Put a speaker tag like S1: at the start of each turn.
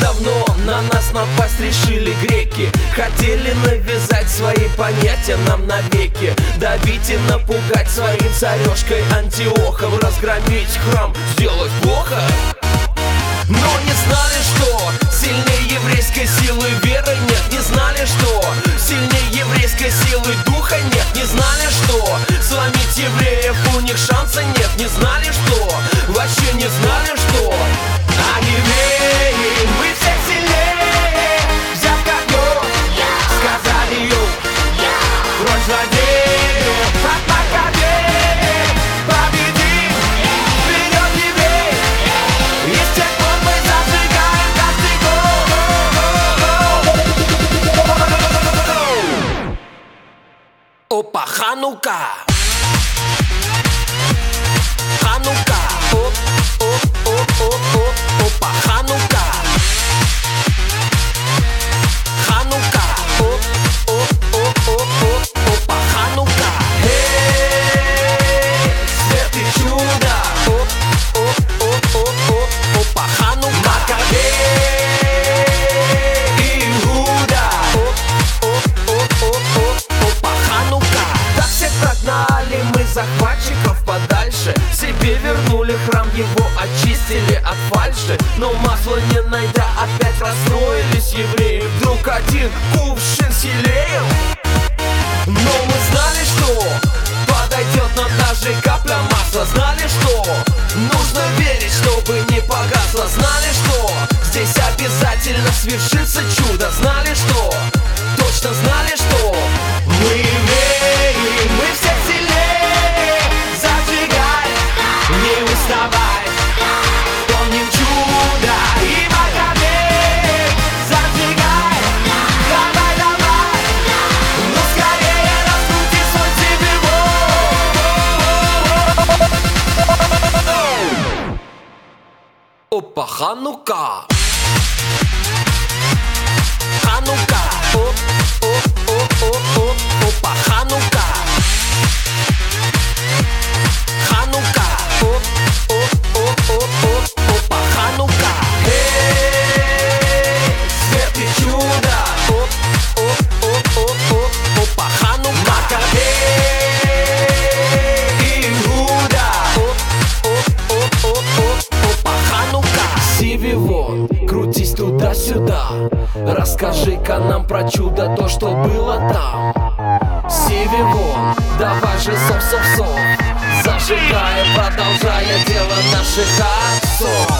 S1: давно на нас напасть решили греки. Хотели навязать свои понятия нам навеки. Давить и напугать своим царешкой Антиохом. Разгромить храм, сделать плохо. Но не знали, что сильнее еврейской силы веры нет. Не знали, что сильнее еврейской силы духа нет. Не знали, Opa Hanukkah. Захватчиков подальше. Себе вернули храм, его очистили от фальши. Но масло не найдя, опять расстроились евреи. Вдруг один кувшин силеем но мы знали, что подойдет нам даже капля масла. Знали, что нужно верить, чтобы не погасло. Знали, что здесь обязательно свершится чудо. Знали, что, Опа, Ханука Ханука Туда-сюда Расскажи-ка нам про чудо, то, что было там. Сиви вон, давай же соп-соп-соп Зажигая, продолжая дело наших отцов